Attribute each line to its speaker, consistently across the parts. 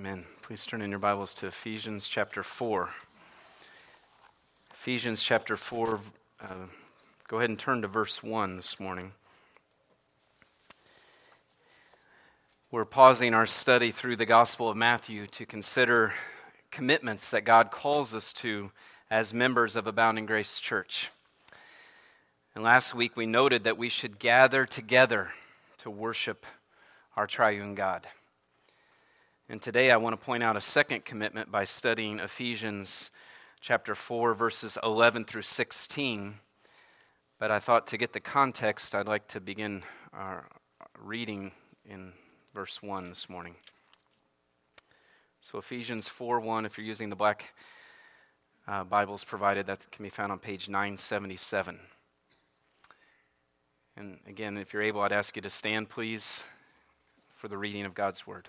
Speaker 1: Amen. Please turn in your Bibles to Ephesians chapter 4. Ephesians chapter 4. Uh, go ahead and turn to verse 1 this morning. We're pausing our study through the Gospel of Matthew to consider commitments that God calls us to as members of Abounding Grace Church. And last week we noted that we should gather together to worship our triune God. And today I want to point out a second commitment by studying Ephesians chapter 4, verses 11 through 16. But I thought to get the context, I'd like to begin our reading in verse 1 this morning. So, Ephesians 4 1, if you're using the black uh, Bibles provided, that can be found on page 977. And again, if you're able, I'd ask you to stand, please, for the reading of God's Word.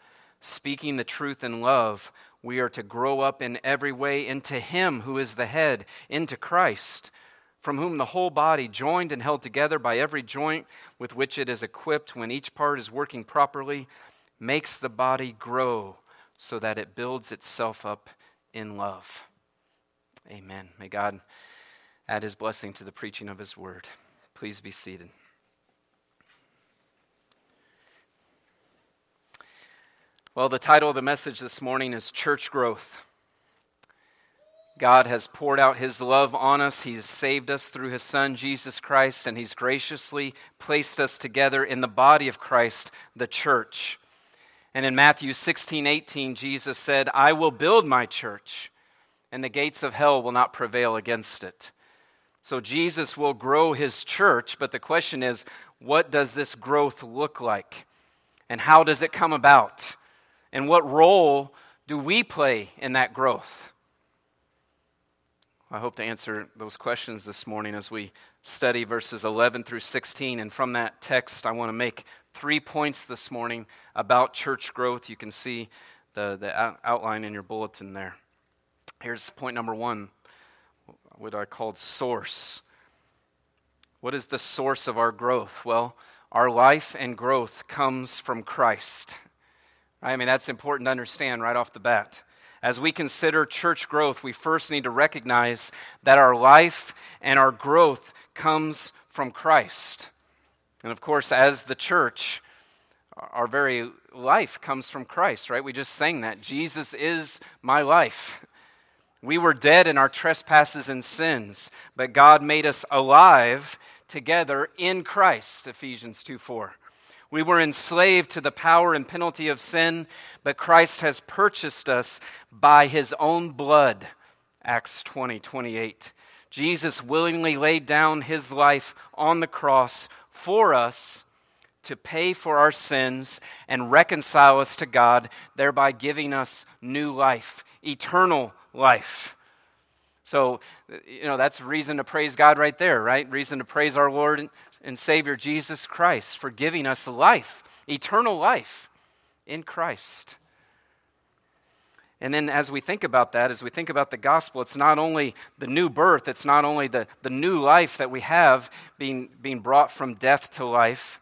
Speaker 1: speaking the truth in love, we are to grow up in every way into Him who is the head, into Christ, from whom the whole body, joined and held together by every joint with which it is equipped when each part is working properly, makes the body grow so that it builds itself up in love. Amen. May God add His blessing to the preaching of His word. Please be seated. Well, the title of the message this morning is Church Growth. God has poured out His love on us. He's saved us through His Son, Jesus Christ, and He's graciously placed us together in the body of Christ, the church. And in Matthew 16 18, Jesus said, I will build my church, and the gates of hell will not prevail against it. So Jesus will grow His church, but the question is, what does this growth look like? And how does it come about? And what role do we play in that growth? I hope to answer those questions this morning as we study verses 11 through 16. And from that text, I want to make three points this morning about church growth. You can see the, the outline in your bulletin there. Here's point number one what I called source. What is the source of our growth? Well, our life and growth comes from Christ. I mean, that's important to understand right off the bat. As we consider church growth, we first need to recognize that our life and our growth comes from Christ. And of course, as the church, our very life comes from Christ, right? We just sang that. Jesus is my life. We were dead in our trespasses and sins, but God made us alive together in Christ, Ephesians 2 4. We were enslaved to the power and penalty of sin, but Christ has purchased us by his own blood. Acts 20 28. Jesus willingly laid down his life on the cross for us to pay for our sins and reconcile us to God, thereby giving us new life, eternal life. So, you know, that's reason to praise God right there, right? Reason to praise our Lord and Savior Jesus Christ for giving us life, eternal life in Christ. And then, as we think about that, as we think about the gospel, it's not only the new birth, it's not only the, the new life that we have being, being brought from death to life,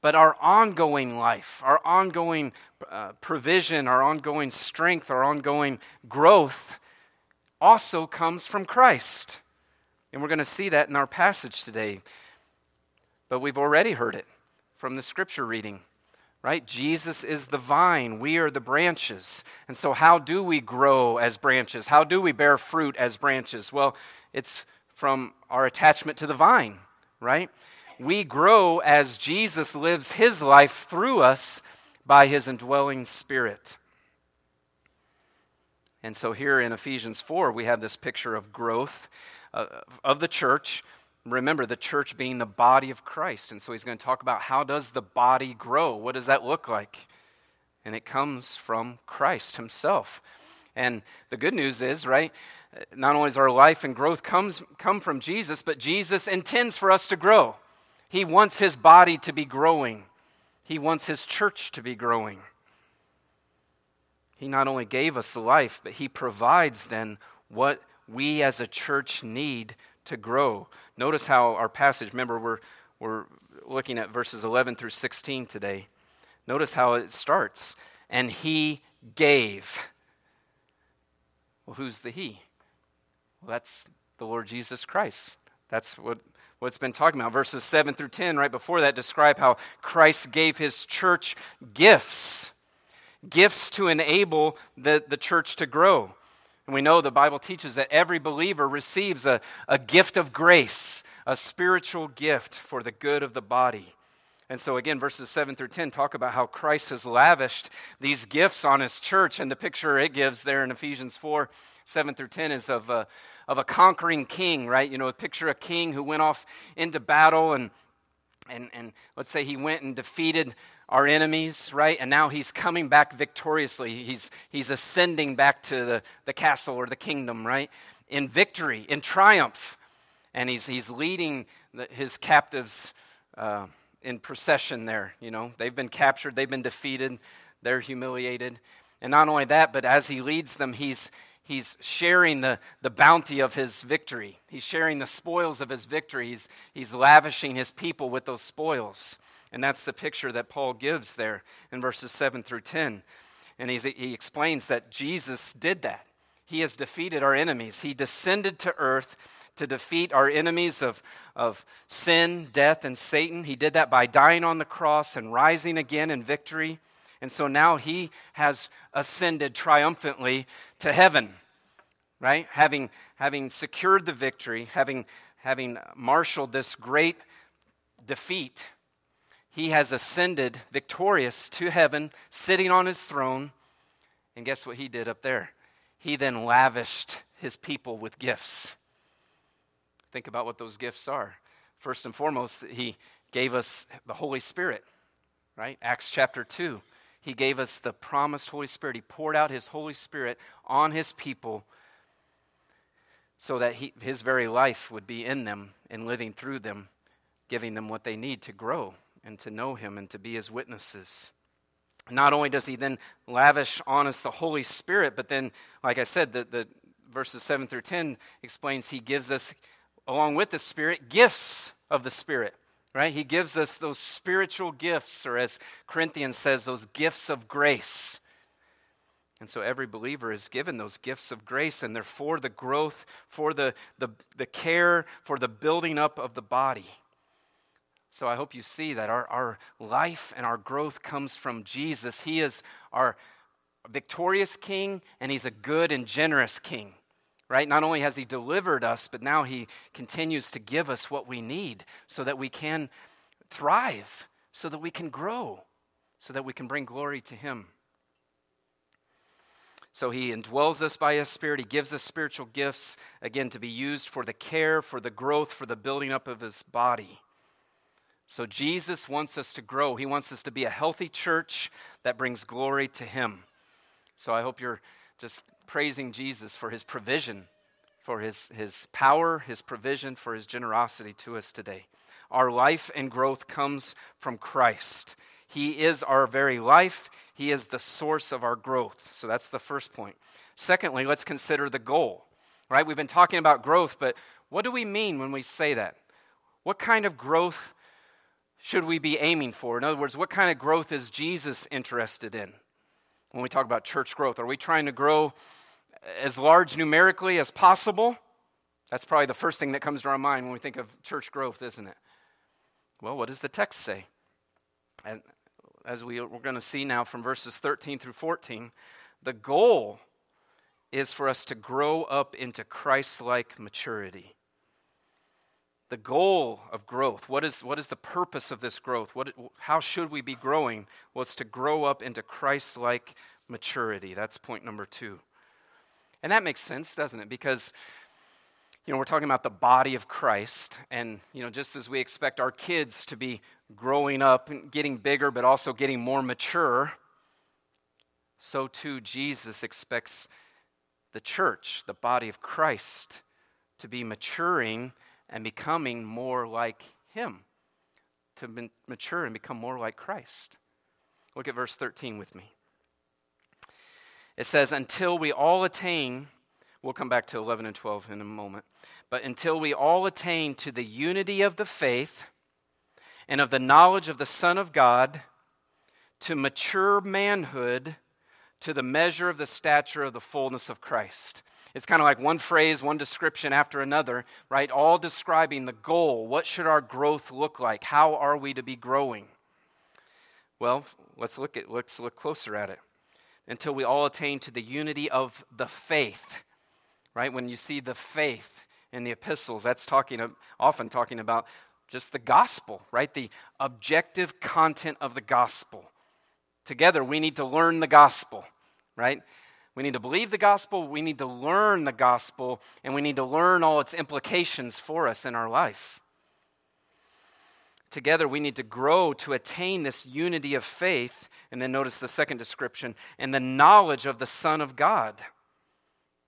Speaker 1: but our ongoing life, our ongoing uh, provision, our ongoing strength, our ongoing growth also comes from Christ. And we're going to see that in our passage today. But we've already heard it from the scripture reading right? Jesus is the vine, we are the branches. And so, how do we grow as branches? How do we bear fruit as branches? Well, it's from our attachment to the vine, right? We grow as Jesus lives his life through us by his indwelling spirit. And so, here in Ephesians 4, we have this picture of growth uh, of the church remember the church being the body of Christ. And so he's going to talk about how does the body grow? What does that look like? And it comes from Christ himself. And the good news is, right, not only is our life and growth comes come from Jesus, but Jesus intends for us to grow. He wants his body to be growing. He wants his church to be growing. He not only gave us life, but he provides then what we as a church need to grow. Notice how our passage, remember, we're, we're looking at verses 11 through 16 today. Notice how it starts. And he gave. Well, who's the he? Well, that's the Lord Jesus Christ. That's what, what it's been talking about. Verses 7 through 10, right before that, describe how Christ gave his church gifts gifts to enable the, the church to grow. And we know the Bible teaches that every believer receives a, a gift of grace, a spiritual gift for the good of the body. And so, again, verses 7 through 10 talk about how Christ has lavished these gifts on his church. And the picture it gives there in Ephesians 4 7 through 10 is of a, of a conquering king, right? You know, a picture of a king who went off into battle and, and, and let's say he went and defeated our enemies, right? And now he's coming back victoriously. He's, he's ascending back to the, the castle or the kingdom, right? In victory, in triumph. And he's, he's leading the, his captives uh, in procession there. You know, they've been captured, they've been defeated, they're humiliated. And not only that, but as he leads them, he's, he's sharing the, the bounty of his victory. He's sharing the spoils of his victory. He's, he's lavishing his people with those spoils. And that's the picture that Paul gives there in verses 7 through 10. And he explains that Jesus did that. He has defeated our enemies. He descended to earth to defeat our enemies of, of sin, death, and Satan. He did that by dying on the cross and rising again in victory. And so now he has ascended triumphantly to heaven, right? Having, having secured the victory, having, having marshaled this great defeat he has ascended victorious to heaven, sitting on his throne. And guess what he did up there? He then lavished his people with gifts. Think about what those gifts are. First and foremost, he gave us the Holy Spirit, right? Acts chapter 2. He gave us the promised Holy Spirit. He poured out his Holy Spirit on his people so that he, his very life would be in them and living through them, giving them what they need to grow and to know him and to be his witnesses. Not only does he then lavish on us the Holy Spirit, but then, like I said, the, the verses 7 through 10 explains he gives us, along with the Spirit, gifts of the Spirit right? He gives us those spiritual gifts, or as Corinthians says, those gifts of grace. And so every believer is given those gifts of grace, and they're for the growth, for the, the, the care, for the building up of the body. So I hope you see that our, our life and our growth comes from Jesus. He is our victorious king, and he's a good and generous king. Right? Not only has he delivered us, but now he continues to give us what we need so that we can thrive, so that we can grow, so that we can bring glory to him. So he indwells us by his spirit. He gives us spiritual gifts, again, to be used for the care, for the growth, for the building up of his body. So Jesus wants us to grow. He wants us to be a healthy church that brings glory to Him. So I hope you're just praising Jesus for His provision, for His, his power, His provision, for His generosity to us today. Our life and growth comes from Christ. He is our very life. He is the source of our growth. So that's the first point. Secondly, let's consider the goal. Right? We've been talking about growth, but what do we mean when we say that? What kind of growth should we be aiming for? In other words, what kind of growth is Jesus interested in when we talk about church growth? Are we trying to grow as large numerically as possible? That's probably the first thing that comes to our mind when we think of church growth, isn't it? Well, what does the text say? And as we, we're going to see now from verses 13 through 14, the goal is for us to grow up into Christ like maturity. The goal of growth, what is, what is the purpose of this growth? What, how should we be growing? Well, it's to grow up into Christ like maturity. That's point number two. And that makes sense, doesn't it? Because you know, we're talking about the body of Christ. And, you know, just as we expect our kids to be growing up and getting bigger, but also getting more mature, so too Jesus expects the church, the body of Christ, to be maturing and becoming more like Him, to mature and become more like Christ. Look at verse 13 with me. It says, Until we all attain We'll come back to 11 and 12 in a moment. But until we all attain to the unity of the faith and of the knowledge of the Son of God, to mature manhood, to the measure of the stature of the fullness of Christ. It's kind of like one phrase, one description after another, right? All describing the goal. What should our growth look like? How are we to be growing? Well, let's look at let's look closer at it. Until we all attain to the unity of the faith right? When you see the faith in the epistles, that's talking often talking about just the gospel, right? The objective content of the gospel. Together, we need to learn the gospel, right? We need to believe the gospel, we need to learn the gospel, and we need to learn all its implications for us in our life. Together, we need to grow to attain this unity of faith. And then notice the second description and the knowledge of the Son of God.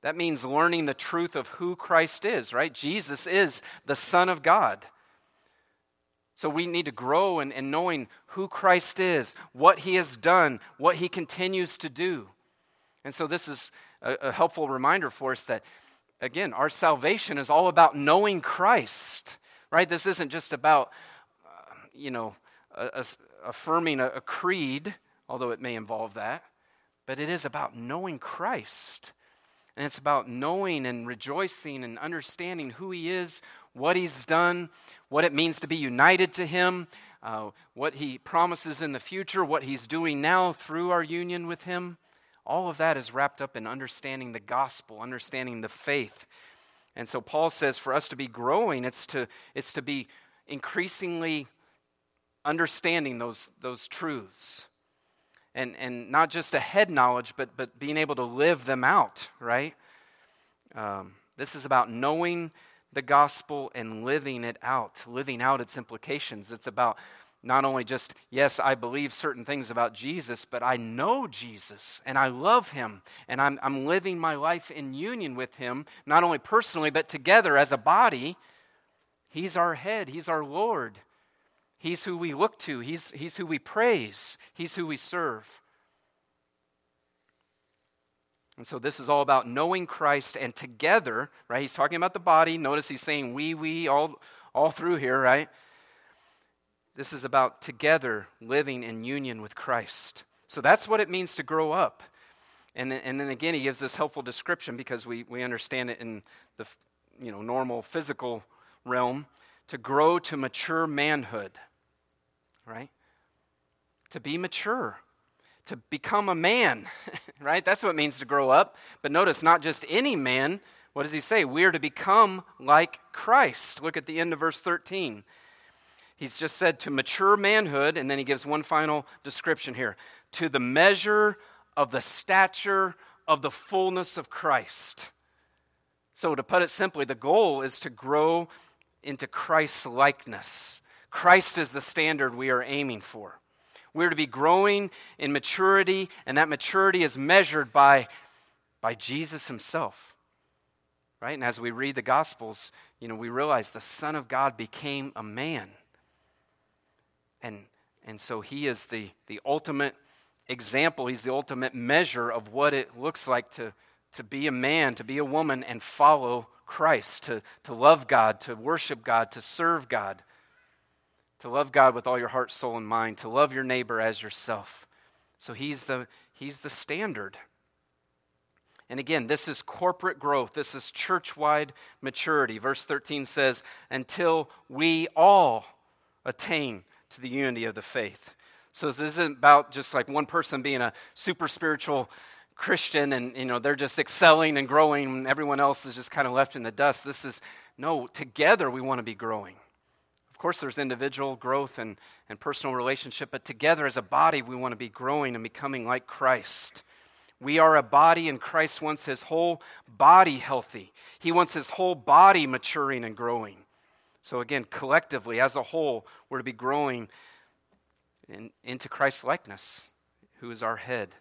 Speaker 1: That means learning the truth of who Christ is, right? Jesus is the Son of God. So we need to grow in, in knowing who Christ is, what he has done, what he continues to do. And so this is a, a helpful reminder for us that, again, our salvation is all about knowing Christ, right? This isn't just about, uh, you know, a, a, affirming a creed, although it may involve that, but it is about knowing Christ. And it's about knowing and rejoicing and understanding who He is, what He's done, what it means to be united to Him, uh, what He promises in the future, what He's doing now through our union with Him. All of that is wrapped up in understanding the gospel, understanding the faith. And so Paul says for us to be growing, it's to, it's to be increasingly understanding those, those truths and, and not just a head knowledge, but, but being able to live them out, right? Um, this is about knowing the gospel and living it out, living out its implications. It's about not only just, yes, I believe certain things about Jesus, but I know Jesus and I love him and I'm, I'm living my life in union with him, not only personally, but together as a body. He's our head, he's our Lord. He's who we look to, He's, he's who we praise, He's who we serve. And so this is all about knowing Christ and together, right? He's talking about the body. Notice he's saying we, we, all, all through here, right? This is about together living in union with Christ. So that's what it means to grow up. And then, and then again, he gives this helpful description because we, we understand it in the you know, normal physical realm to grow to mature manhood right? To be mature, to become a man, right? That's what it means to grow up. But notice, not just any man. What does he say? We are to become like Christ. Look at the end of verse 13. He's just said to mature manhood, and then he gives one final description here to the measure of the stature of the fullness of Christ. So, to put it simply, the goal is to grow into Christ's likeness. Christ is the standard we are aiming for. We're to be growing in maturity, and that maturity is measured by, by Jesus himself. Right? And as we read the Gospels, you know, we realize the Son of God became a man. And, And so he is the, the ultimate example, he's the ultimate measure of what it looks like to, to be a man, to be a woman, and follow Christ, to, to love God, to worship God, to serve God, to love God with all your heart, soul, and mind, to love your neighbor as yourself. So he's the, he's the standard. And again, this is corporate growth. This is church wide maturity. Verse 13 says, until we all attain to the unity of the faith. So this isn't about just like one person being a super spiritual Christian and you know they're just excelling and growing and everyone else is just kind of left in the dust. This is no, together we want to be growing. Of course, there's individual growth and, and personal relationship, but together as a body, we want to be growing and becoming like Christ. We are a body, and Christ wants his whole body healthy. He wants his whole body maturing and growing. So, again, collectively, as a whole, we're to be growing in, into Christ's likeness, who is our head.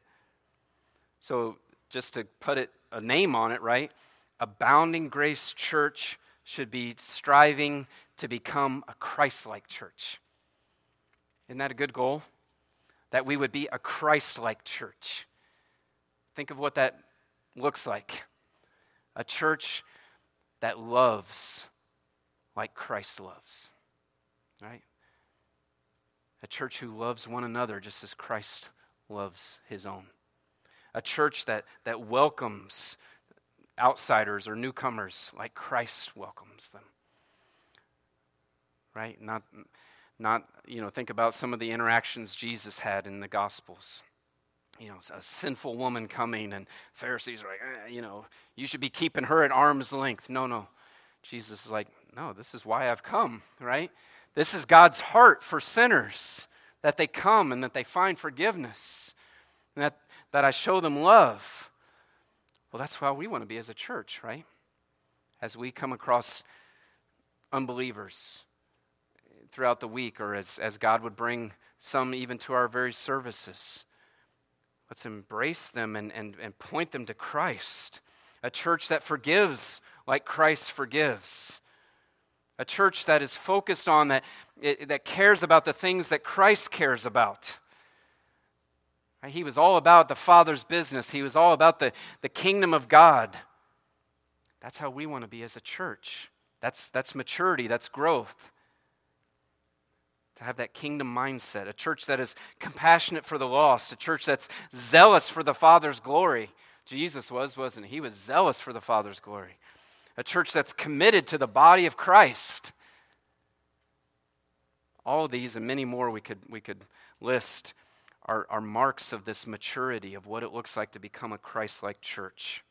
Speaker 1: So, just to put it a name on it, right? Abounding Grace Church should be striving to become a Christ like church. Isn't that a good goal? That we would be a Christ like church. Think of what that looks like a church that loves like Christ loves, right? A church who loves one another just as Christ loves his own. A church that, that welcomes outsiders or newcomers like Christ welcomes them. Right? Not, not, you know, think about some of the interactions Jesus had in the Gospels you know, a sinful woman coming, and Pharisees are like, eh, you know, you should be keeping her at arm's length. No, no. Jesus is like, no, this is why I've come, right? This is God's heart for sinners, that they come and that they find forgiveness, and that, that I show them love. Well, that's why we want to be as a church, right? As we come across unbelievers throughout the week, or as, as God would bring some even to our very services Let's embrace them and, and, and point them to Christ. A church that forgives like Christ forgives. A church that is focused on that, that cares about the things that Christ cares about. He was all about the Father's business, he was all about the, the kingdom of God. That's how we want to be as a church. That's, that's maturity, that's growth to have that kingdom mindset, a church that is compassionate for the lost, a church that's zealous for the Father's glory. Jesus was, wasn't he? He was zealous for the Father's glory. A church that's committed to the body of Christ. All of these and many more we could, we could list are, are marks of this maturity of what it looks like to become a Christ like church.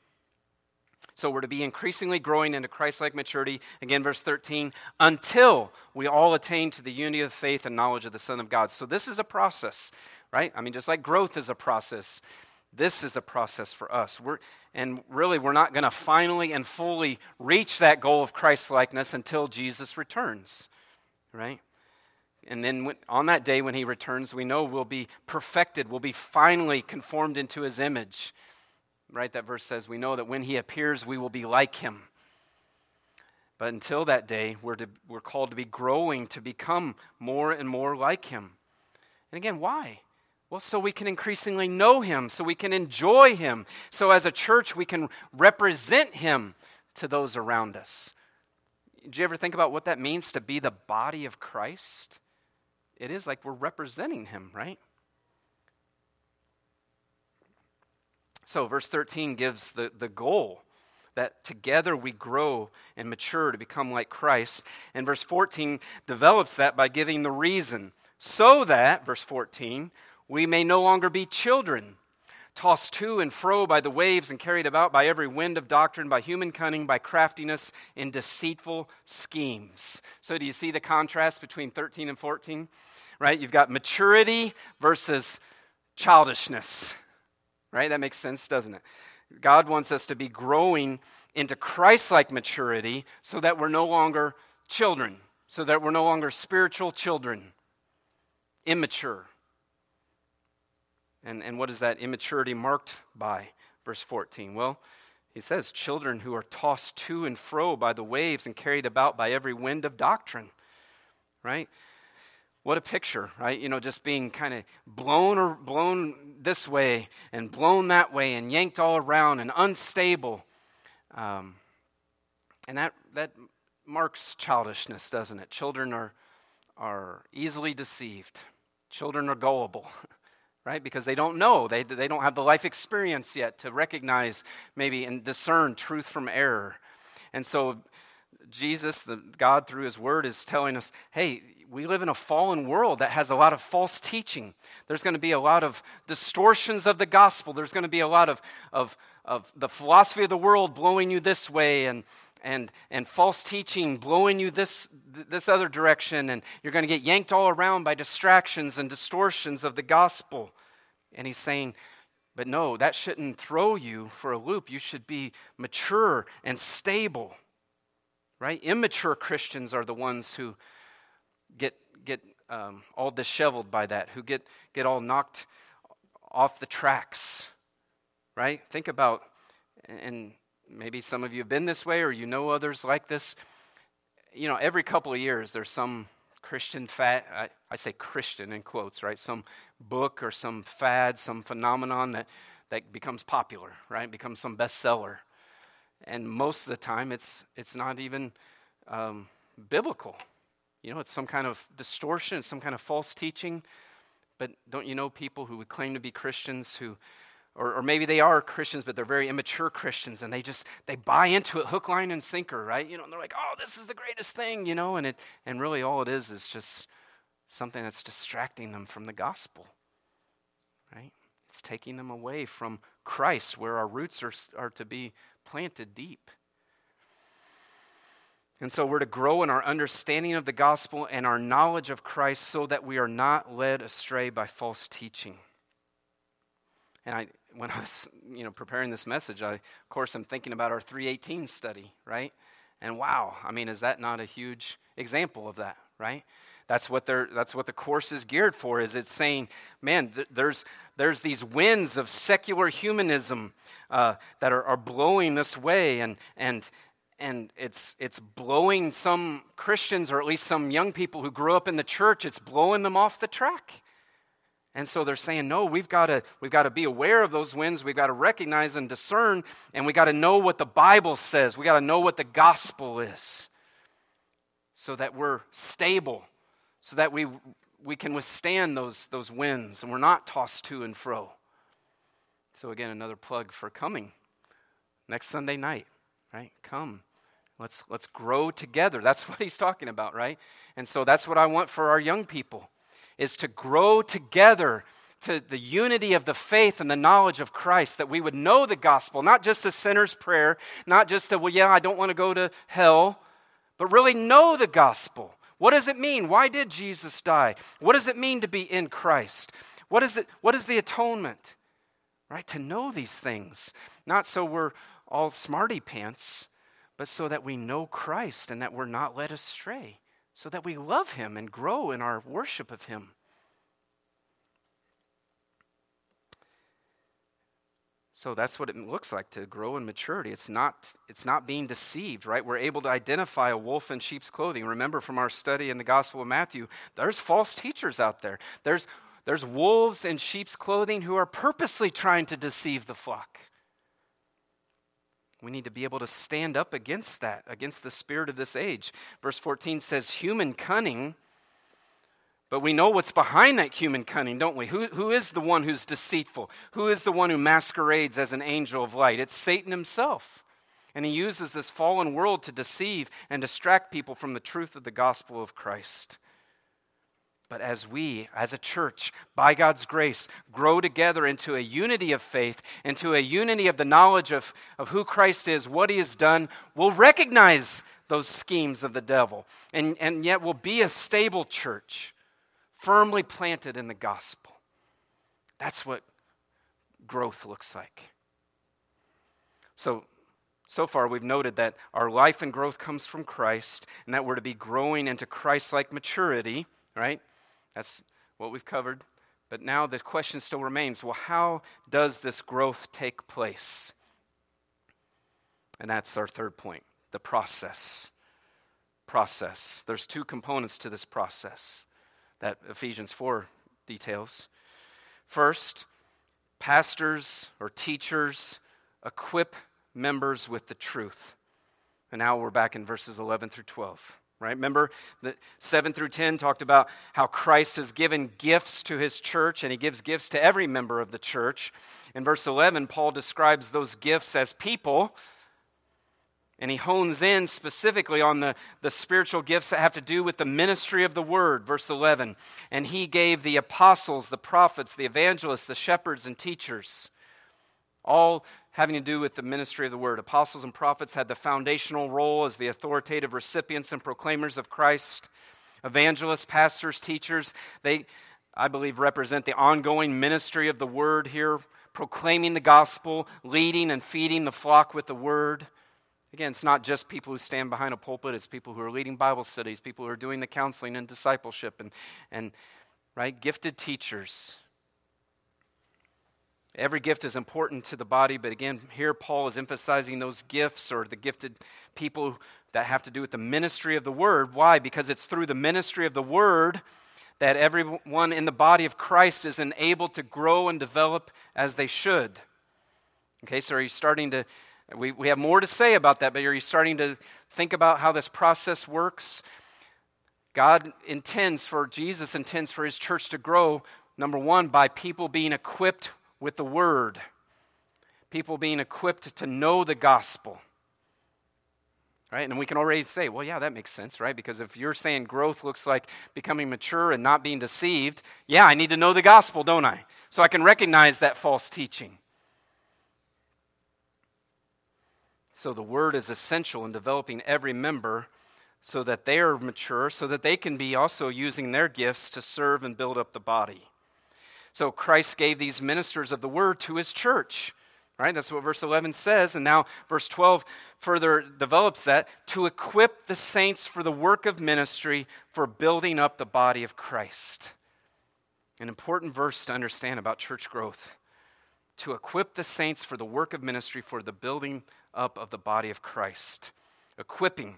Speaker 1: So we're to be increasingly growing into Christ like maturity. Again, verse 13, until we all attain to the unity of faith and knowledge of the Son of God. So this is a process, right? I mean, just like growth is a process, this is a process for us. We're, and really, we're not going to finally and fully reach that goal of Christ likeness until Jesus returns, right? And then on that day when he returns, we know we'll be perfected, we'll be finally conformed into his image right? That verse says, We know that when he appears, we will be like him. But until that day, we're, to, we're called to be growing to become more and more like him. And again, why? Well, so we can increasingly know him, so we can enjoy him, so as a church we can represent him to those around us. Do you ever think about what that means to be the body of Christ? It is like we're representing him, right? So, verse 13 gives the, the goal that together we grow and mature to become like Christ. And verse 14 develops that by giving the reason. So that, verse 14, we may no longer be children, tossed to and fro by the waves and carried about by every wind of doctrine, by human cunning, by craftiness in deceitful schemes. So, do you see the contrast between 13 and 14? Right? You've got maturity versus childishness right? That makes sense, doesn't it? God wants us to be growing into Christ like maturity so that we're no longer children, so that we're no longer spiritual children, immature. And, and what is that immaturity marked by? Verse 14. Well, he says, children who are tossed to and fro by the waves and carried about by every wind of doctrine, right? what a picture, right? You know, just being kind of blown or blown this way and blown that way and yanked all around and unstable. Um, and that, that marks childishness, doesn't it? Children are, are easily deceived, children are gullible. Right? Because they don't know. They, they don't have the life experience yet to recognize maybe and discern truth from error. And so Jesus, the God through his word, is telling us, hey, we live in a fallen world that has a lot of false teaching. There's going to be a lot of distortions of the gospel. There's going to be a lot of, of, of the philosophy of the world blowing you this way and, and, and false teaching blowing you this, this other direction. And you're going to get yanked all around by distractions and distortions of the gospel. And he's saying, but no, that shouldn't throw you for a loop. You should be mature and stable, right? Immature Christians are the ones who get, get um, all disheveled by that, who get, get all knocked off the tracks, right? Think about, and maybe some of you have been this way or you know others like this. You know, every couple of years there's some Christian fad, I, I say Christian in quotes, right? Some book or some fad, some phenomenon that, that becomes popular, right? Becomes some bestseller. And most of the time it's, it's not even um, biblical. You know, it's some kind of distortion, some kind of false teaching. But don't you know people who would claim to be Christians who, or, or maybe they are Christians, but they're very immature Christians and they just, they buy into it hook, line, and sinker, right? You know, and they're like, oh, this is the greatest thing, you know, and it, and really all it is is just something that's distracting them from the gospel, right? It's taking them away from Christ, where our roots are, are to be planted deep. And so we're to grow in our understanding of the gospel and our knowledge of Christ so that we are not led astray by false teaching. And I, when I was, you know, preparing this message, I, of course, I'm thinking about our 318 study, right? And wow, I mean, is that not a huge example of that, right? That's what they're, that's what the course is geared for. Is it's saying, man, th- there's there's these winds of secular humanism uh, that are, are blowing this way, and and and it's, it's blowing some Christians, or at least some young people who grew up in the church, it's blowing them off the track. And so they're saying, no, we've got to we've got to be aware of those winds. We've got to recognize and discern, and we got to know what the Bible says. We got to know what the gospel is, so that we're stable, so that we we can withstand those those winds, and we're not tossed to and fro. So again, another plug for coming next Sunday night right? Come. Let's, let's grow together. That's what he's talking about, right? And so that's what I want for our young people is to grow together to the unity of the faith and the knowledge of Christ, that we would know the gospel, not just a sinner's prayer, not just a, well, yeah, I don't want to go to hell, but really know the gospel. What does it mean? Why did Jesus die? What does it mean to be in Christ? What is it? What is the atonement? Right? To know these things. Not so we're all smarty pants, but so that we know Christ and that we're not led astray, so that we love Him and grow in our worship of Him. So that's what it looks like to grow in maturity. It's not, it's not being deceived, right? We're able to identify a wolf in sheep's clothing. Remember from our study in the Gospel of Matthew, there's false teachers out there. There's, there's wolves in sheep's clothing who are purposely trying to deceive the flock. We need to be able to stand up against that, against the spirit of this age. Verse 14 says, human cunning, but we know what's behind that human cunning, don't we? Who, who is the one who's deceitful? Who is the one who masquerades as an angel of light? It's Satan himself. And he uses this fallen world to deceive and distract people from the truth of the gospel of Christ. But as we, as a church, by God's grace, grow together into a unity of faith, into a unity of the knowledge of, of who Christ is, what he has done, we'll recognize those schemes of the devil. And, and yet we'll be a stable church, firmly planted in the gospel. That's what growth looks like. So, so far, we've noted that our life and growth comes from Christ, and that we're to be growing into Christ like maturity, right? That's what we've covered. But now the question still remains well, how does this growth take place? And that's our third point the process. Process. There's two components to this process that Ephesians 4 details. First, pastors or teachers equip members with the truth. And now we're back in verses 11 through 12 right? Remember that 7 through 10 talked about how Christ has given gifts to his church and he gives gifts to every member of the church. In verse 11, Paul describes those gifts as people. And he hones in specifically on the, the spiritual gifts that have to do with the ministry of the word, verse 11. And he gave the apostles, the prophets, the evangelists, the shepherds, and teachers, all having to do with the ministry of the word. Apostles and prophets had the foundational role as the authoritative recipients and proclaimers of Christ. Evangelists, pastors, teachers, they, I believe, represent the ongoing ministry of the word here, proclaiming the gospel, leading and feeding the flock with the word. Again, it's not just people who stand behind a pulpit, it's people who are leading Bible studies, people who are doing the counseling and discipleship, and, and right, gifted teachers. Every gift is important to the body, but again, here Paul is emphasizing those gifts or the gifted people that have to do with the ministry of the word. Why? Because it's through the ministry of the word that everyone in the body of Christ is enabled to grow and develop as they should. Okay, so are you starting to, we, we have more to say about that, but are you starting to think about how this process works? God intends for, Jesus intends for his church to grow, number one, by people being equipped with the word, people being equipped to know the gospel. Right? And we can already say, well, yeah, that makes sense, right? Because if you're saying growth looks like becoming mature and not being deceived, yeah, I need to know the gospel, don't I? So I can recognize that false teaching. So the word is essential in developing every member so that they are mature, so that they can be also using their gifts to serve and build up the body. So Christ gave these ministers of the word to his church. Right? That's what verse 11 says. And now verse 12 further develops that to equip the saints for the work of ministry for building up the body of Christ. An important verse to understand about church growth. To equip the saints for the work of ministry for the building up of the body of Christ. Equipping.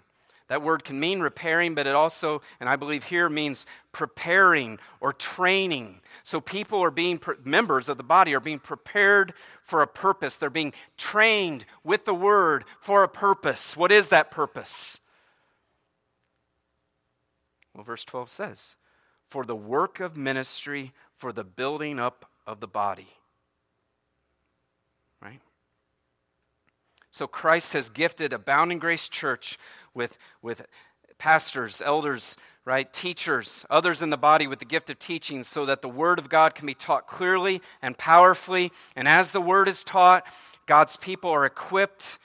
Speaker 1: That word can mean repairing, but it also, and I believe here, means preparing or training. So people are being, members of the body are being prepared for a purpose. They're being trained with the word for a purpose. What is that purpose? Well, verse 12 says, for the work of ministry, for the building up of the body. So Christ has gifted Abounding Grace Church with, with pastors, elders, right, teachers, others in the body with the gift of teaching so that the Word of God can be taught clearly and powerfully. And as the Word is taught, God's people are equipped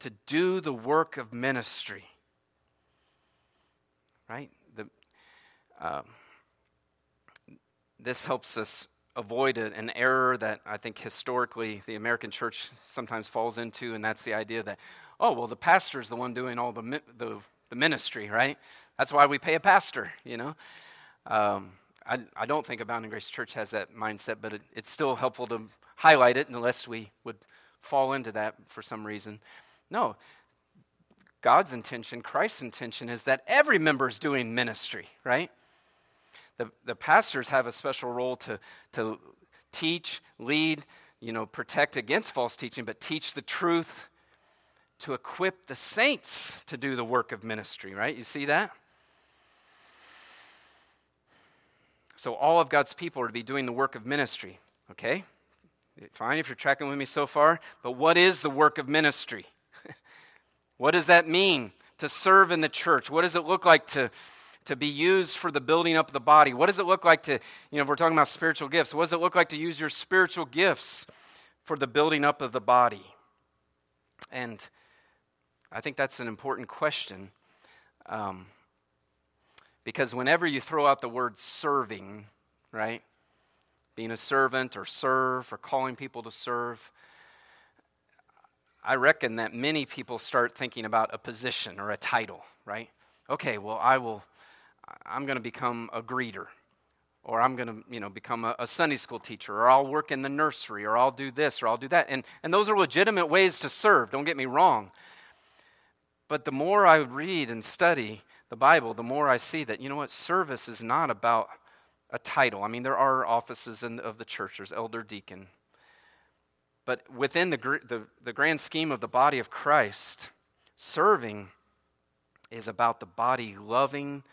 Speaker 1: to do the work of ministry. Right? The, uh, this helps us avoid an error that I think historically the American church sometimes falls into, and that's the idea that, oh, well, the pastor's the one doing all the, the, the ministry, right? That's why we pay a pastor, you know? Um, I, I don't think Abounding Grace Church has that mindset, but it, it's still helpful to highlight it unless we would fall into that for some reason. No, God's intention, Christ's intention is that every member is doing ministry, right? The, the pastors have a special role to, to teach, lead, you know, protect against false teaching, but teach the truth to equip the saints to do the work of ministry, right? You see that? So, all of God's people are to be doing the work of ministry, okay? Fine if you're tracking with me so far, but what is the work of ministry? what does that mean to serve in the church? What does it look like to to be used for the building up of the body? What does it look like to, you know, if we're talking about spiritual gifts, what does it look like to use your spiritual gifts for the building up of the body? And I think that's an important question. Um, because whenever you throw out the word serving, right? Being a servant or serve or calling people to serve, I reckon that many people start thinking about a position or a title, right? Okay, well, I will I'm going to become a greeter, or I'm going to, you know, become a, a, Sunday school teacher, or I'll work in the nursery, or I'll do this, or I'll do that. And, and those are legitimate ways to serve, don't get me wrong. But the more I read and study the Bible, the more I see that, you know what, service is not about a title. I mean, there are offices in, of the church, there's elder deacon. But within the, the, the grand scheme of the body of Christ, serving is about the body loving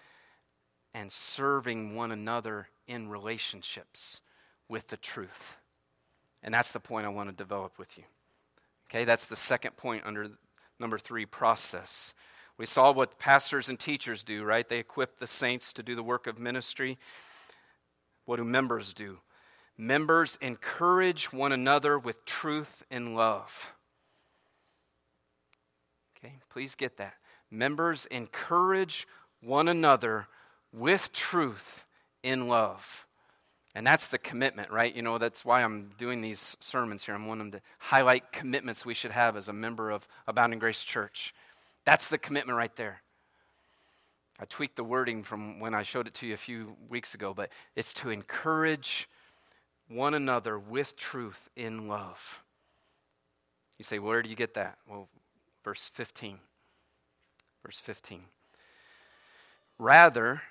Speaker 1: and serving one another in relationships with the truth. And that's the point I want to develop with you. Okay, that's the second point under number three process. We saw what pastors and teachers do, right? They equip the saints to do the work of ministry. What do members do? Members encourage one another with truth and love. Okay, please get that. Members encourage one another with truth in love. And that's the commitment, right? You know, that's why I'm doing these sermons here. I'm wanting to highlight commitments we should have as a member of Abounding Grace Church. That's the commitment right there. I tweaked the wording from when I showed it to you a few weeks ago, but it's to encourage one another with truth in love. You say, where do you get that? Well, verse 15. Verse 15. Rather,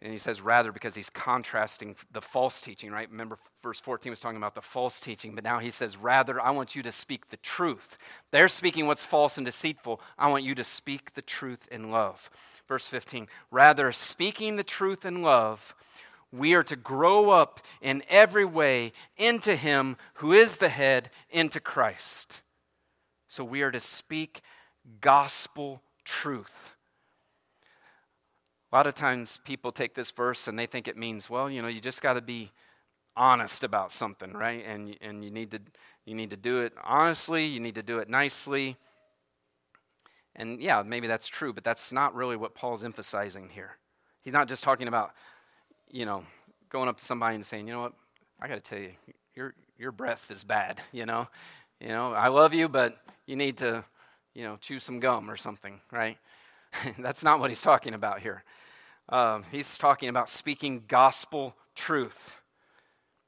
Speaker 1: and he says rather because he's contrasting the false teaching, right? Remember, verse 14 was talking about the false teaching, but now he says, rather, I want you to speak the truth. They're speaking what's false and deceitful. I want you to speak the truth in love. Verse 15, rather, speaking the truth in love, we are to grow up in every way into Him who is the head, into Christ. So we are to speak gospel truth. A lot of times people take this verse and they think it means, well, you know, you just got to be honest about something, right? And, and you, need to, you need to do it honestly, you need to do it nicely. And yeah, maybe that's true, but that's not really what Paul's emphasizing here. He's not just talking about you know, going up to somebody and saying, you know what, I got to tell you, your your breath is bad. You know, you know, I love you, but you need to, you know, chew some gum or something, right? That's not what he's talking about here. Uh, he's talking about speaking gospel truth.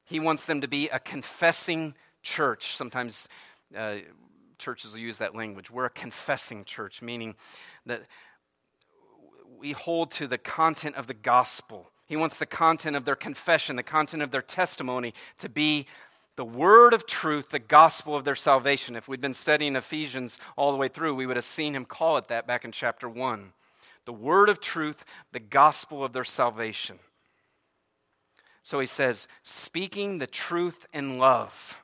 Speaker 1: He wants them to be a confessing church. Sometimes uh, churches will use that language. We're a confessing church, meaning that we hold to the content of the gospel. He wants the content of their confession, the content of their testimony to be the word of truth, the gospel of their salvation. If we'd been studying Ephesians all the way through, we would have seen him call it that back in chapter 1. The word of truth, the gospel of their salvation. So he says, speaking the truth in love.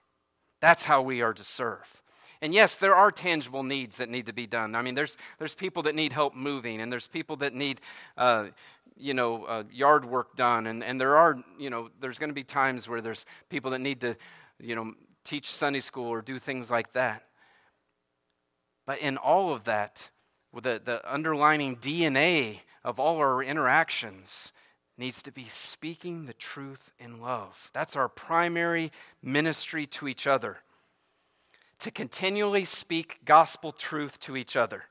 Speaker 1: That's how we are to serve. And yes, there are tangible needs that need to be done. I mean, there's, there's people that need help moving, and there's people that need, uh, you know, uh, yard work done. And, and there are, you know, there's going to be times where there's people that need to, you know, teach Sunday school or do things like that. But in all of that, the, the underlining DNA of all our interactions needs to be speaking the truth in love. That's our primary ministry to each other. To continually speak gospel truth to each other.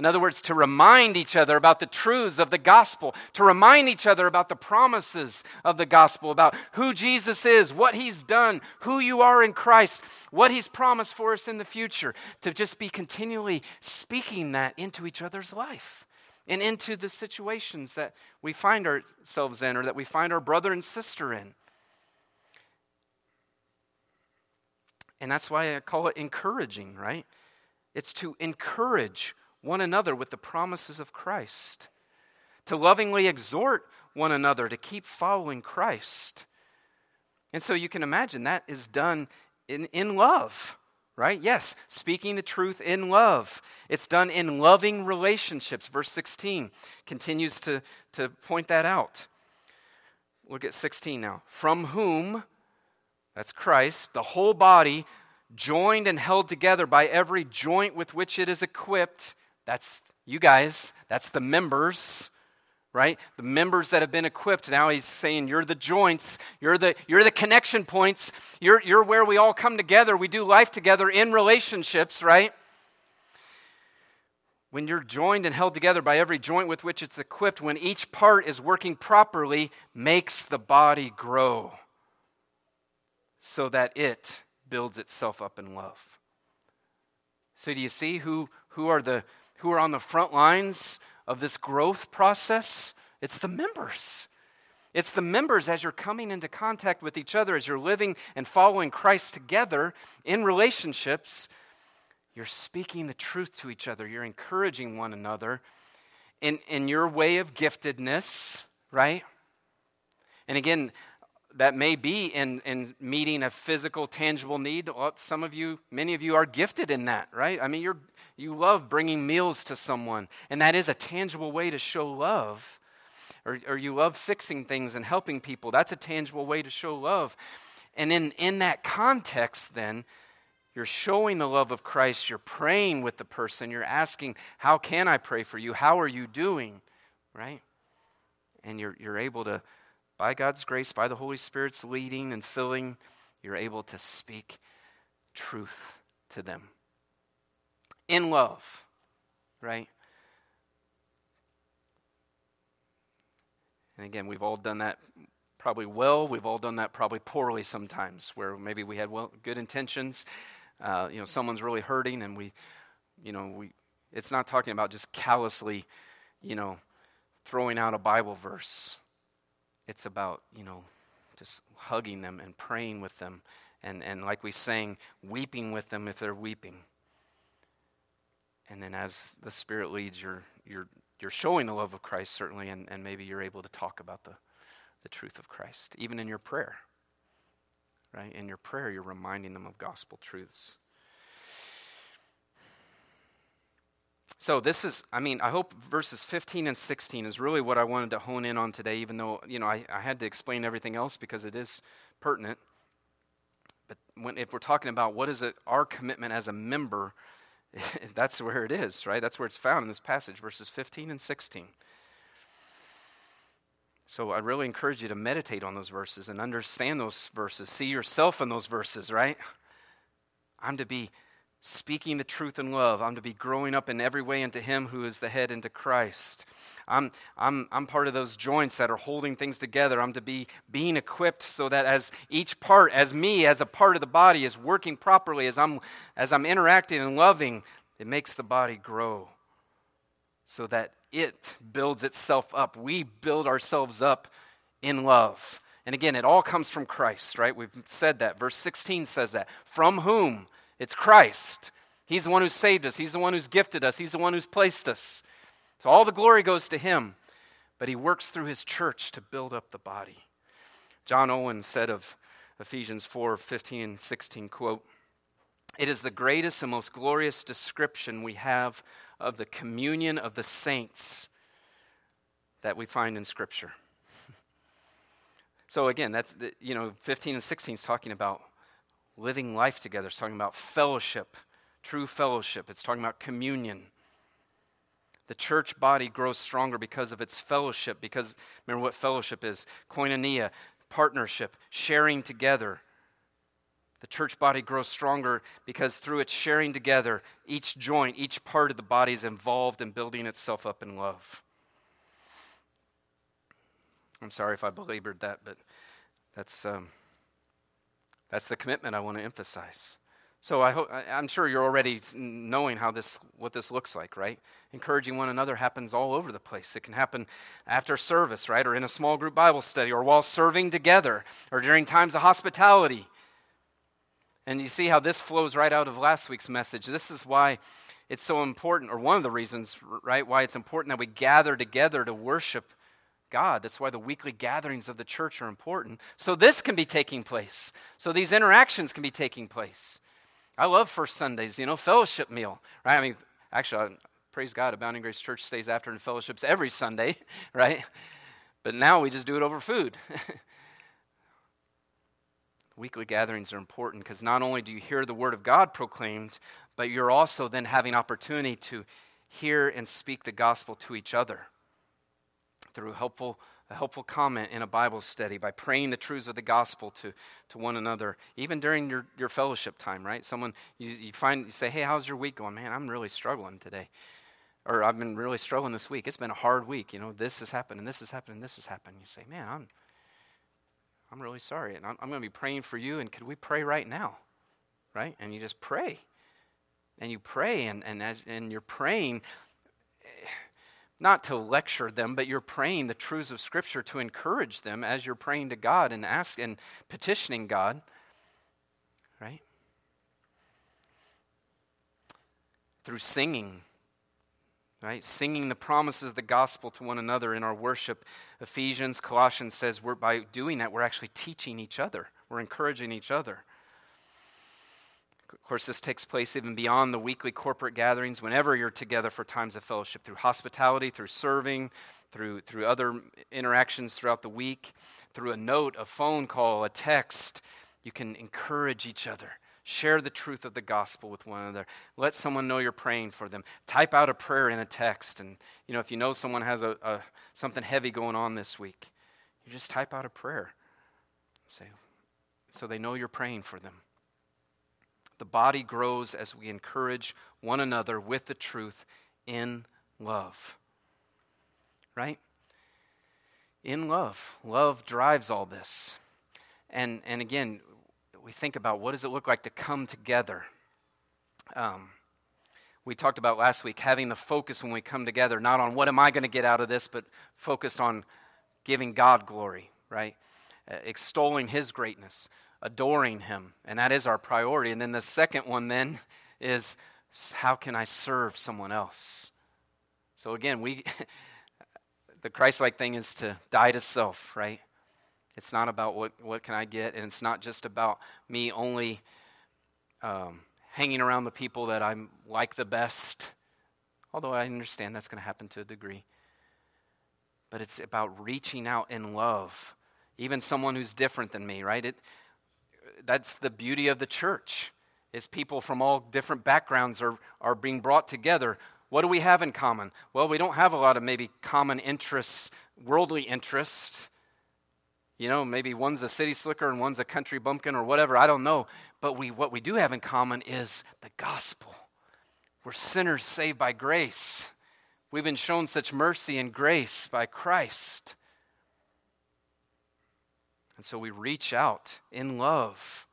Speaker 1: In other words, to remind each other about the truths of the gospel, to remind each other about the promises of the gospel, about who Jesus is, what he's done, who you are in Christ, what he's promised for us in the future, to just be continually speaking that into each other's life and into the situations that we find ourselves in or that we find our brother and sister in. And that's why I call it encouraging, right? It's to encourage one another with the promises of Christ, to lovingly exhort one another to keep following Christ. And so you can imagine that is done in, in love, right? Yes, speaking the truth in love. It's done in loving relationships. Verse 16 continues to, to point that out. Look at 16 now. From whom, that's Christ, the whole body, joined and held together by every joint with which it is equipped, that's you guys, that's the members, right? The members that have been equipped. Now he's saying you're the joints, you're the, you're the connection points, you're, you're where we all come together. We do life together in relationships, right? When you're joined and held together by every joint with which it's equipped, when each part is working properly, makes the body grow so that it builds itself up in love. So, do you see who, who are the who are on the front lines of this growth process? It's the members. It's the members as you're coming into contact with each other, as you're living and following Christ together in relationships, you're speaking the truth to each other. You're encouraging one another in, in your way of giftedness, right? And again, that may be in, in meeting a physical, tangible need. Some of you, many of you are gifted in that, right? I mean, you're, you love bringing meals to someone, and that is a tangible way to show love. Or, or you love fixing things and helping people. That's a tangible way to show love. And in, in that context, then, you're showing the love of Christ. You're praying with the person. You're asking, How can I pray for you? How are you doing? Right? And you're, you're able to by God's grace, by the Holy Spirit's leading and filling, you're able to speak truth to them in love, right? And again, we've all done that probably well. We've all done that probably poorly sometimes, where maybe we had well, good intentions. Uh, you know, someone's really hurting, and we, you know, we. It's not talking about just callously, you know, throwing out a Bible verse it's about, you know, just hugging them and praying with them. And, and like we sang, weeping with them if they're weeping. And then as the Spirit leads, you're, you're, you're showing the love of Christ, certainly, and, and maybe you're able to talk about the, the truth of Christ, even in your prayer. Right? In your prayer, you're reminding them of gospel truths. So, this is, I mean, I hope verses 15 and 16 is really what I wanted to hone in on today, even though, you know, I, I had to explain everything else because it is pertinent. But when, if we're talking about what is it, our commitment as a member, that's where it is, right? That's where it's found in this passage, verses 15 and 16. So I really encourage you to meditate on those verses and understand those verses. See yourself in those verses, right? I'm to be speaking the truth in love. I'm to be growing up in every way into Him who is the head, into Christ. I'm, I'm, I'm part of those joints that are holding things together. I'm to be being equipped so that as each part, as me, as a part of the body, is working properly, as I'm, as I'm interacting and loving, it makes the body grow so that it builds itself up. We build ourselves up in love. And again, it all comes from Christ, right? We've said that. Verse 16 says that. From whom? It's Christ. He's the one who saved us, He's the one who's gifted us, He's the one who's placed us. So all the glory goes to Him, but He works through His church to build up the body. John Owen said of Ephesians 4 15 and 16, quote, It is the greatest and most glorious description we have of the communion of the saints that we find in Scripture. so again, that's the, you know, 15 and 16 is talking about living life together. It's talking about fellowship, true fellowship. It's talking about communion. The church body grows stronger because of its fellowship, because remember what fellowship is koinonia, partnership, sharing together. The church body grows stronger because through its sharing together, each joint, each part of the body is involved in building itself up in love. I'm sorry if I belabored that, but that's. Um, that's the commitment I want to emphasize. So I hope, I'm sure you're already knowing how this, what this looks like, right? Encouraging one another happens all over the place. It can happen after service, right? Or in a small group Bible study, or while serving together, or during times of hospitality. And you see how this flows right out of last week's message. This is why it's so important, or one of the reasons, right, why it's important that we gather together to worship God. That's why the weekly gatherings of the church are important. So this can be taking place. So these interactions can be taking place. I love first Sundays, you know, fellowship meal, right? I mean, actually, I, praise God, Abounding Grace Church stays after and fellowships every Sunday, right? But now we just do it over food. Weekly gatherings are important because not only do you hear the Word of God proclaimed, but you're also then having opportunity to hear and speak the gospel to each other through helpful, a helpful comment in a Bible study, by praying the truths of the gospel to, to one another, even during your, your fellowship time, right? Someone, you, you find, you say, hey, how's your week going? Man, I'm really struggling today. Or I've been really struggling this week. It's been a hard week. You know, this has happened, and this has happened, and this has happened. You say, man, I'm, I'm really sorry. And I'm, I'm going to be praying for you, and could we pray right now? Right? And you just pray. And you pray, and, and, as, and you're praying not to lecture them, but you're praying the truths of Scripture to encourage them as you're praying to God and ask and petitioning God, right? Through singing, right? Singing the promises of the gospel to one another in our worship. Ephesians, Colossians says we're by doing that we're actually teaching each other. We're encouraging each other. Of course, this takes place even beyond the weekly corporate gatherings, whenever you're together for times of fellowship, through hospitality, through serving, through, through other interactions throughout the week, through a note, a phone call, a text. You can encourage each other. Share the truth of the gospel with one another. Let someone know you're praying for them. Type out a prayer in a text. And, you know, if you know someone has a, a something heavy going on this week, you just type out a prayer. Say, so they know you're praying for them. The body grows as we encourage one another with the truth in love. Right? In love. Love drives all this. And, and again, we think about what does it look like to come together. Um, we talked about last week having the focus when we come together, not on what am I going to get out of this, but focused on giving God glory, right? Uh, extolling His greatness, adoring Him. And that is our priority. And then the second one then is how can I serve someone else? So again, we the Christ-like thing is to die to self, right? It's not about what, what can I get, and it's not just about me only um, hanging around the people that I'm like the best, although I understand that's going to happen to a degree. But it's about reaching out in love, even someone who's different than me, right? It, that's the beauty of the church is people from all different backgrounds are, are being brought together. What do we have in common? Well we don't have a lot of maybe common interests worldly interests. You know maybe one's a city slicker and one's a country bumpkin or whatever i don't know. But we what we do have in common is the gospel. We're sinners saved by grace. We've been shown such mercy and grace by christ and so we reach out in love.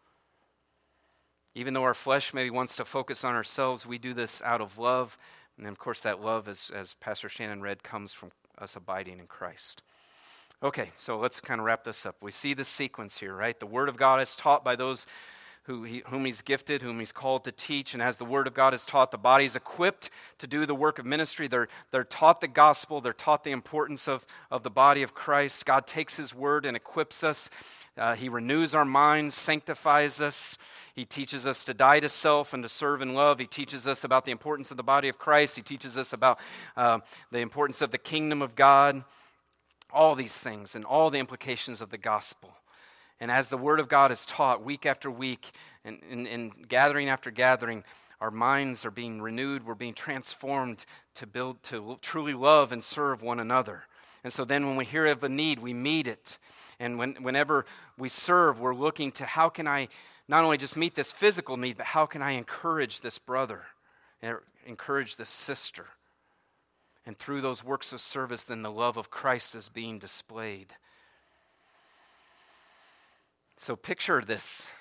Speaker 1: Even though our flesh maybe wants to focus on ourselves, we do this out of love. And of course, that love, as, as Pastor Shannon read, comes from us abiding in Christ. Okay, so let's kind of wrap this up. We see the sequence here, right? The Word of God is taught by those who he, whom he's gifted, whom he's called to teach. And as the word of God is taught, the body is equipped to do the work of ministry. They're, they're taught the gospel, they're taught the importance of, of the body of Christ. God takes his word and equips us. Uh, he renews our minds, sanctifies us. He teaches us to die to self and to serve in love. He teaches us about the importance of the body of Christ. He teaches us about uh, the importance of the kingdom of God. All these things and all the implications of the gospel. And as the Word of God is taught week after week and, and, and, gathering after gathering, our minds are being renewed. We're being transformed to build, to truly love and serve one another. And so then when we hear of a need, we meet it. And when, whenever we serve, we're looking to how can I not only just meet this physical need, but how can I encourage this brother, er, encourage this sister? And through those works of service, then the love of Christ is being displayed. So picture this.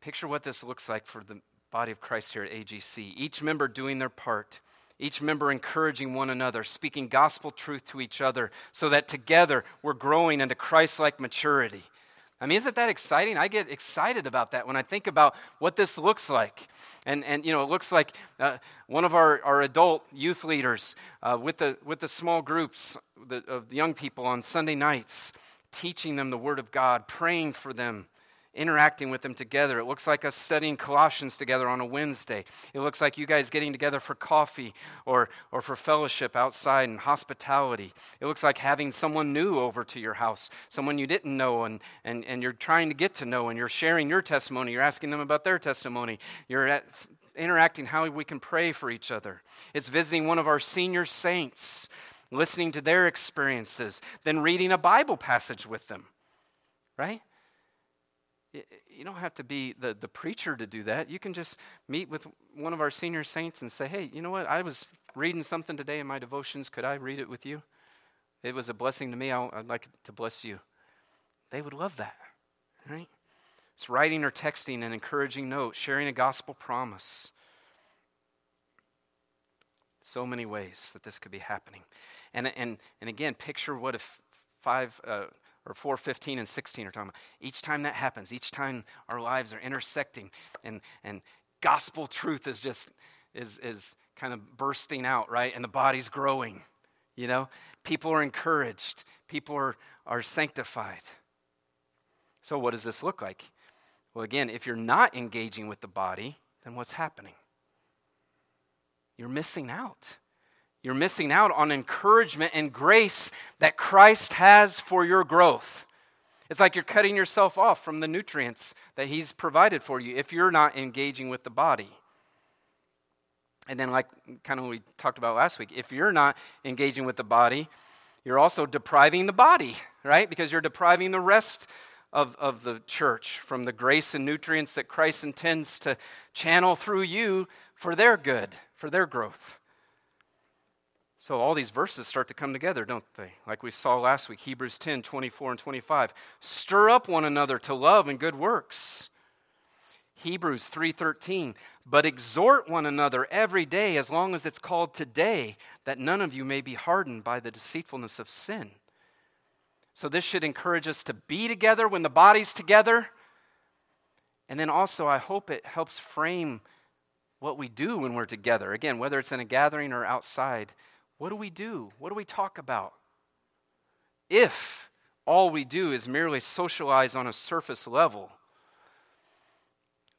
Speaker 1: Picture what this looks like for the body of Christ here at AGC. Each member doing their part, each member encouraging one another, speaking gospel truth to each other, so that together we're growing into Christ like maturity. I mean, isn't that exciting? I get excited about that when I think about what this looks like. And, and you know, it looks like uh, one of our, our adult youth leaders uh, with, the, with the small groups of young people on Sunday nights, teaching them the Word of God, praying for them, interacting with them together. It looks like us studying Colossians together on a Wednesday. It looks like you guys getting together for coffee or, or for fellowship outside and hospitality. It looks like having someone new over to your house, someone you didn't know and, and, and you're trying to get to know and you're sharing your testimony. You're asking them about their testimony. You're at, interacting how we can pray for each other. It's visiting one of our senior saints, listening to their experiences, then reading a Bible passage with them, right? You don't have to be the, the preacher to do that. You can just meet with one of our senior saints and say, hey, you know what? I was reading something today in my devotions. Could I read it with you? It was a blessing to me. i would like to bless you. They would love that, right? It's writing or texting an encouraging note, sharing a gospel promise. So many ways that this could be happening. And, and, and again, picture what if 5 uh, or 415 and 16 are talking about. Each time that happens, each time our lives are intersecting and, and gospel truth is just is, is kind of bursting out, right? And the body's growing. You know, people are encouraged, people are, are sanctified. So, what does this look like? Well, again, if you're not engaging with the body, then what's happening? You're missing out. You're missing out on encouragement and grace that Christ has for your growth. It's like you're cutting yourself off from the nutrients that He's provided for you if you're not engaging with the body. And then, like kind of we talked about last week, if you're not engaging with the body, you're also depriving the body, right? Because you're depriving the rest of, of the church from the grace and nutrients that Christ intends to channel through you for their good, for their growth. So all these verses start to come together, don't they? Like we saw last week, Hebrews 10 24 and 25. Stir up one another to love and good works Hebrews 3:13 but exhort one another every day as long as it's called today that none of you may be hardened by the deceitfulness of sin. So this should encourage us to be together when the body's together. And then also I hope it helps frame what we do when we're together. Again, whether it's in a gathering or outside, what do we do? What do we talk about? If all we do is merely socialize on a surface level,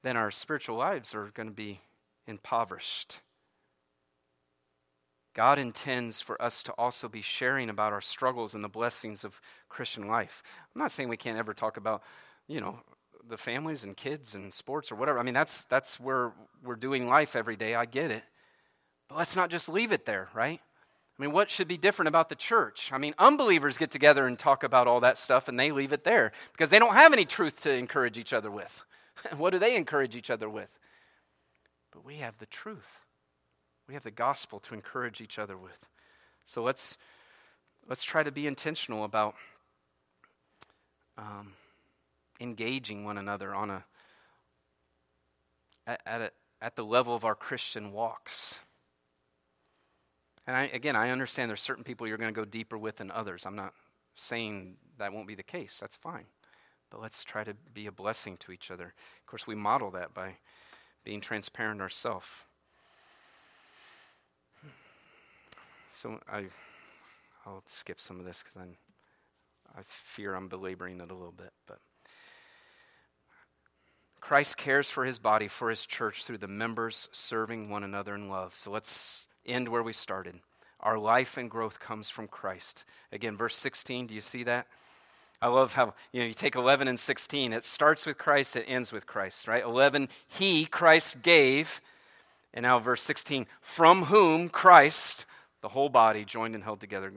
Speaker 1: then our spiritual lives are going to be impoverished. God intends for us to also be sharing about our struggles and the blessings of Christian life. I'm not saying we can't ever talk about, you know, the families and kids and sports or whatever. I mean, that's that's where we're doing life every day. I get it. But let's not just leave it there, right? I mean, what should be different about the church? I mean, unbelievers get together and talk about all that stuff and they leave it there because they don't have any truth to encourage each other with. what do they encourage each other with? But we have the truth. We have the gospel to encourage each other with. So let's let's try to be intentional about um, engaging one another on a at, at, a, at the level of our Christian walks. And I, again, I understand there's certain people you're going to go deeper with than others. I'm not saying that won't be the case. That's fine. But let's try to be a blessing to each other. Of course, we model that by being transparent ourselves. So I, I'll skip some of this because I fear I'm belaboring it a little bit. But Christ cares for his body, for his church, through the members serving one another in love. So let's end where we started. Our life and growth comes from Christ. Again, verse 16, do you see that? I love how you know you take 11 and 16. It starts with Christ, it ends with Christ, right? 11, he Christ gave, and now verse 16, from whom Christ, the whole body joined and held together,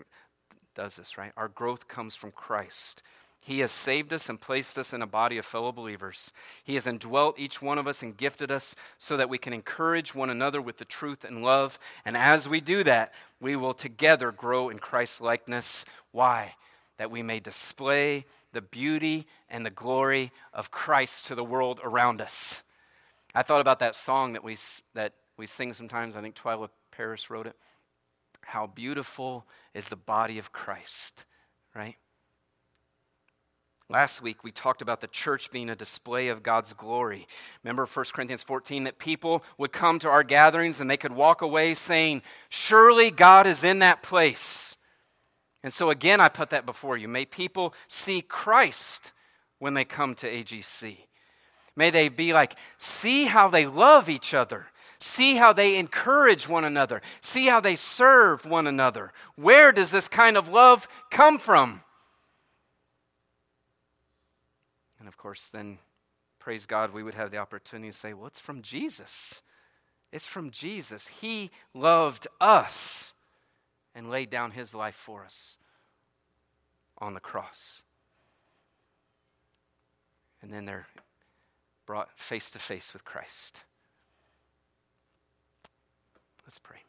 Speaker 1: does this, right? Our growth comes from Christ. He has saved us and placed us in a body of fellow believers. He has indwelt each one of us and gifted us so that we can encourage one another with the truth and love. And as we do that, we will together grow in Christ's likeness. Why? that we may display the beauty and the glory of Christ to the world around us. I thought about that song that we, that we sing sometimes. I think Twila Paris wrote it. How beautiful is the body of Christ, right? Last week, we talked about the church being a display of God's glory. Remember 1 Corinthians 14 that people would come to our gatherings and they could walk away saying, Surely God is in that place. And so, again, I put that before you. May people see Christ when they come to AGC. May they be like, see how they love each other. See how they encourage one another. See how they serve one another. Where does this kind of love come from? And of course, then, praise God, we would have the opportunity to say, well, it's from Jesus. It's from Jesus. He loved us and laid down his life for us on the cross. And then they're brought face to face with Christ. Let's pray.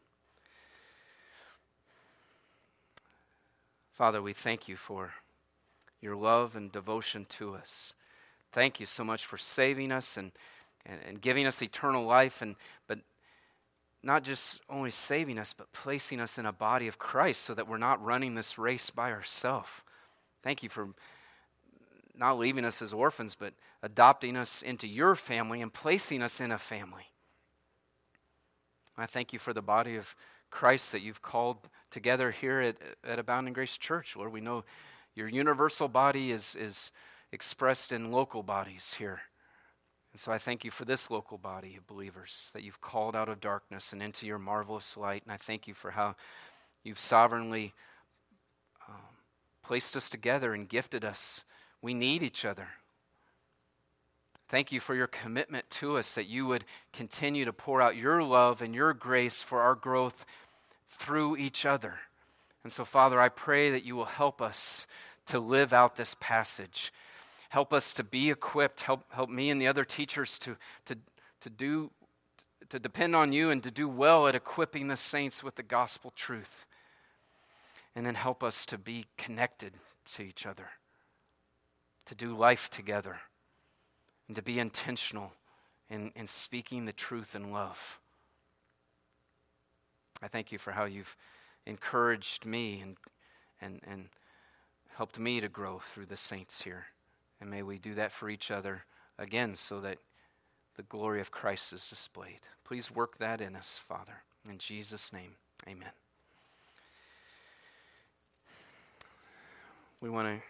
Speaker 1: Father, we thank you for your love and devotion to us. Thank you so much for saving us and, and, and giving us eternal life. And, but not just only saving us, but placing us in a body of Christ so that we're not running this race by ourselves. Thank you for not leaving us as orphans, but adopting us into your family and placing us in a family. I thank you for the body of Christ that you've called together here at, at Abounding Grace Church. Lord, we know your universal body is, is expressed in local bodies here. And so I thank you for this local body of believers that you've called out of darkness and into your marvelous light. And I thank you for how you've sovereignly um, placed us together and gifted us. We need each other. Thank you for your commitment to us that you would continue to pour out your love and your grace for our growth through each other. And so, Father, I pray that you will help us to live out this passage. Help us to be equipped. Help, help me and the other teachers to, to, to do to depend on you and to do well at equipping the saints with the gospel truth. And then help us to be connected to each other, to do life together and to be intentional in, in speaking the truth in love. I thank you for how you've encouraged me and, and, and helped me to grow through the saints here. And may we do that for each other again so that the glory of Christ is displayed. Please work that in us, Father. In Jesus' name, amen. We want to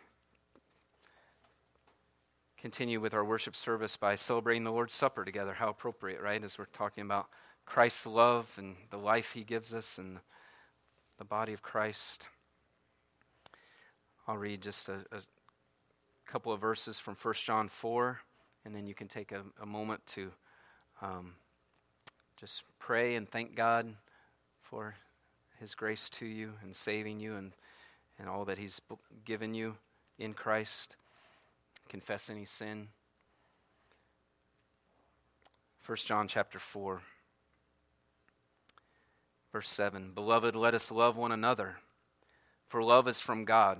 Speaker 1: continue with our worship service by celebrating the Lord's Supper together. How appropriate, right? As we're talking about Christ's love and the life he gives us and the body of Christ. I'll read just a, a couple of verses from 1 John 4, and then you can take a, a moment to um, just pray and thank God for his grace to you and saving you and, and all that he's given you in Christ. Confess any sin. 1 John chapter 4 verse 7 Beloved let us love one another for love is from God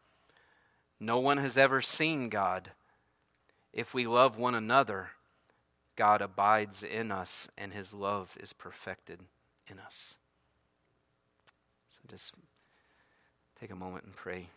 Speaker 1: No one has ever seen God. If we love one another, God abides in us and his love is perfected in us. So just take a moment and pray.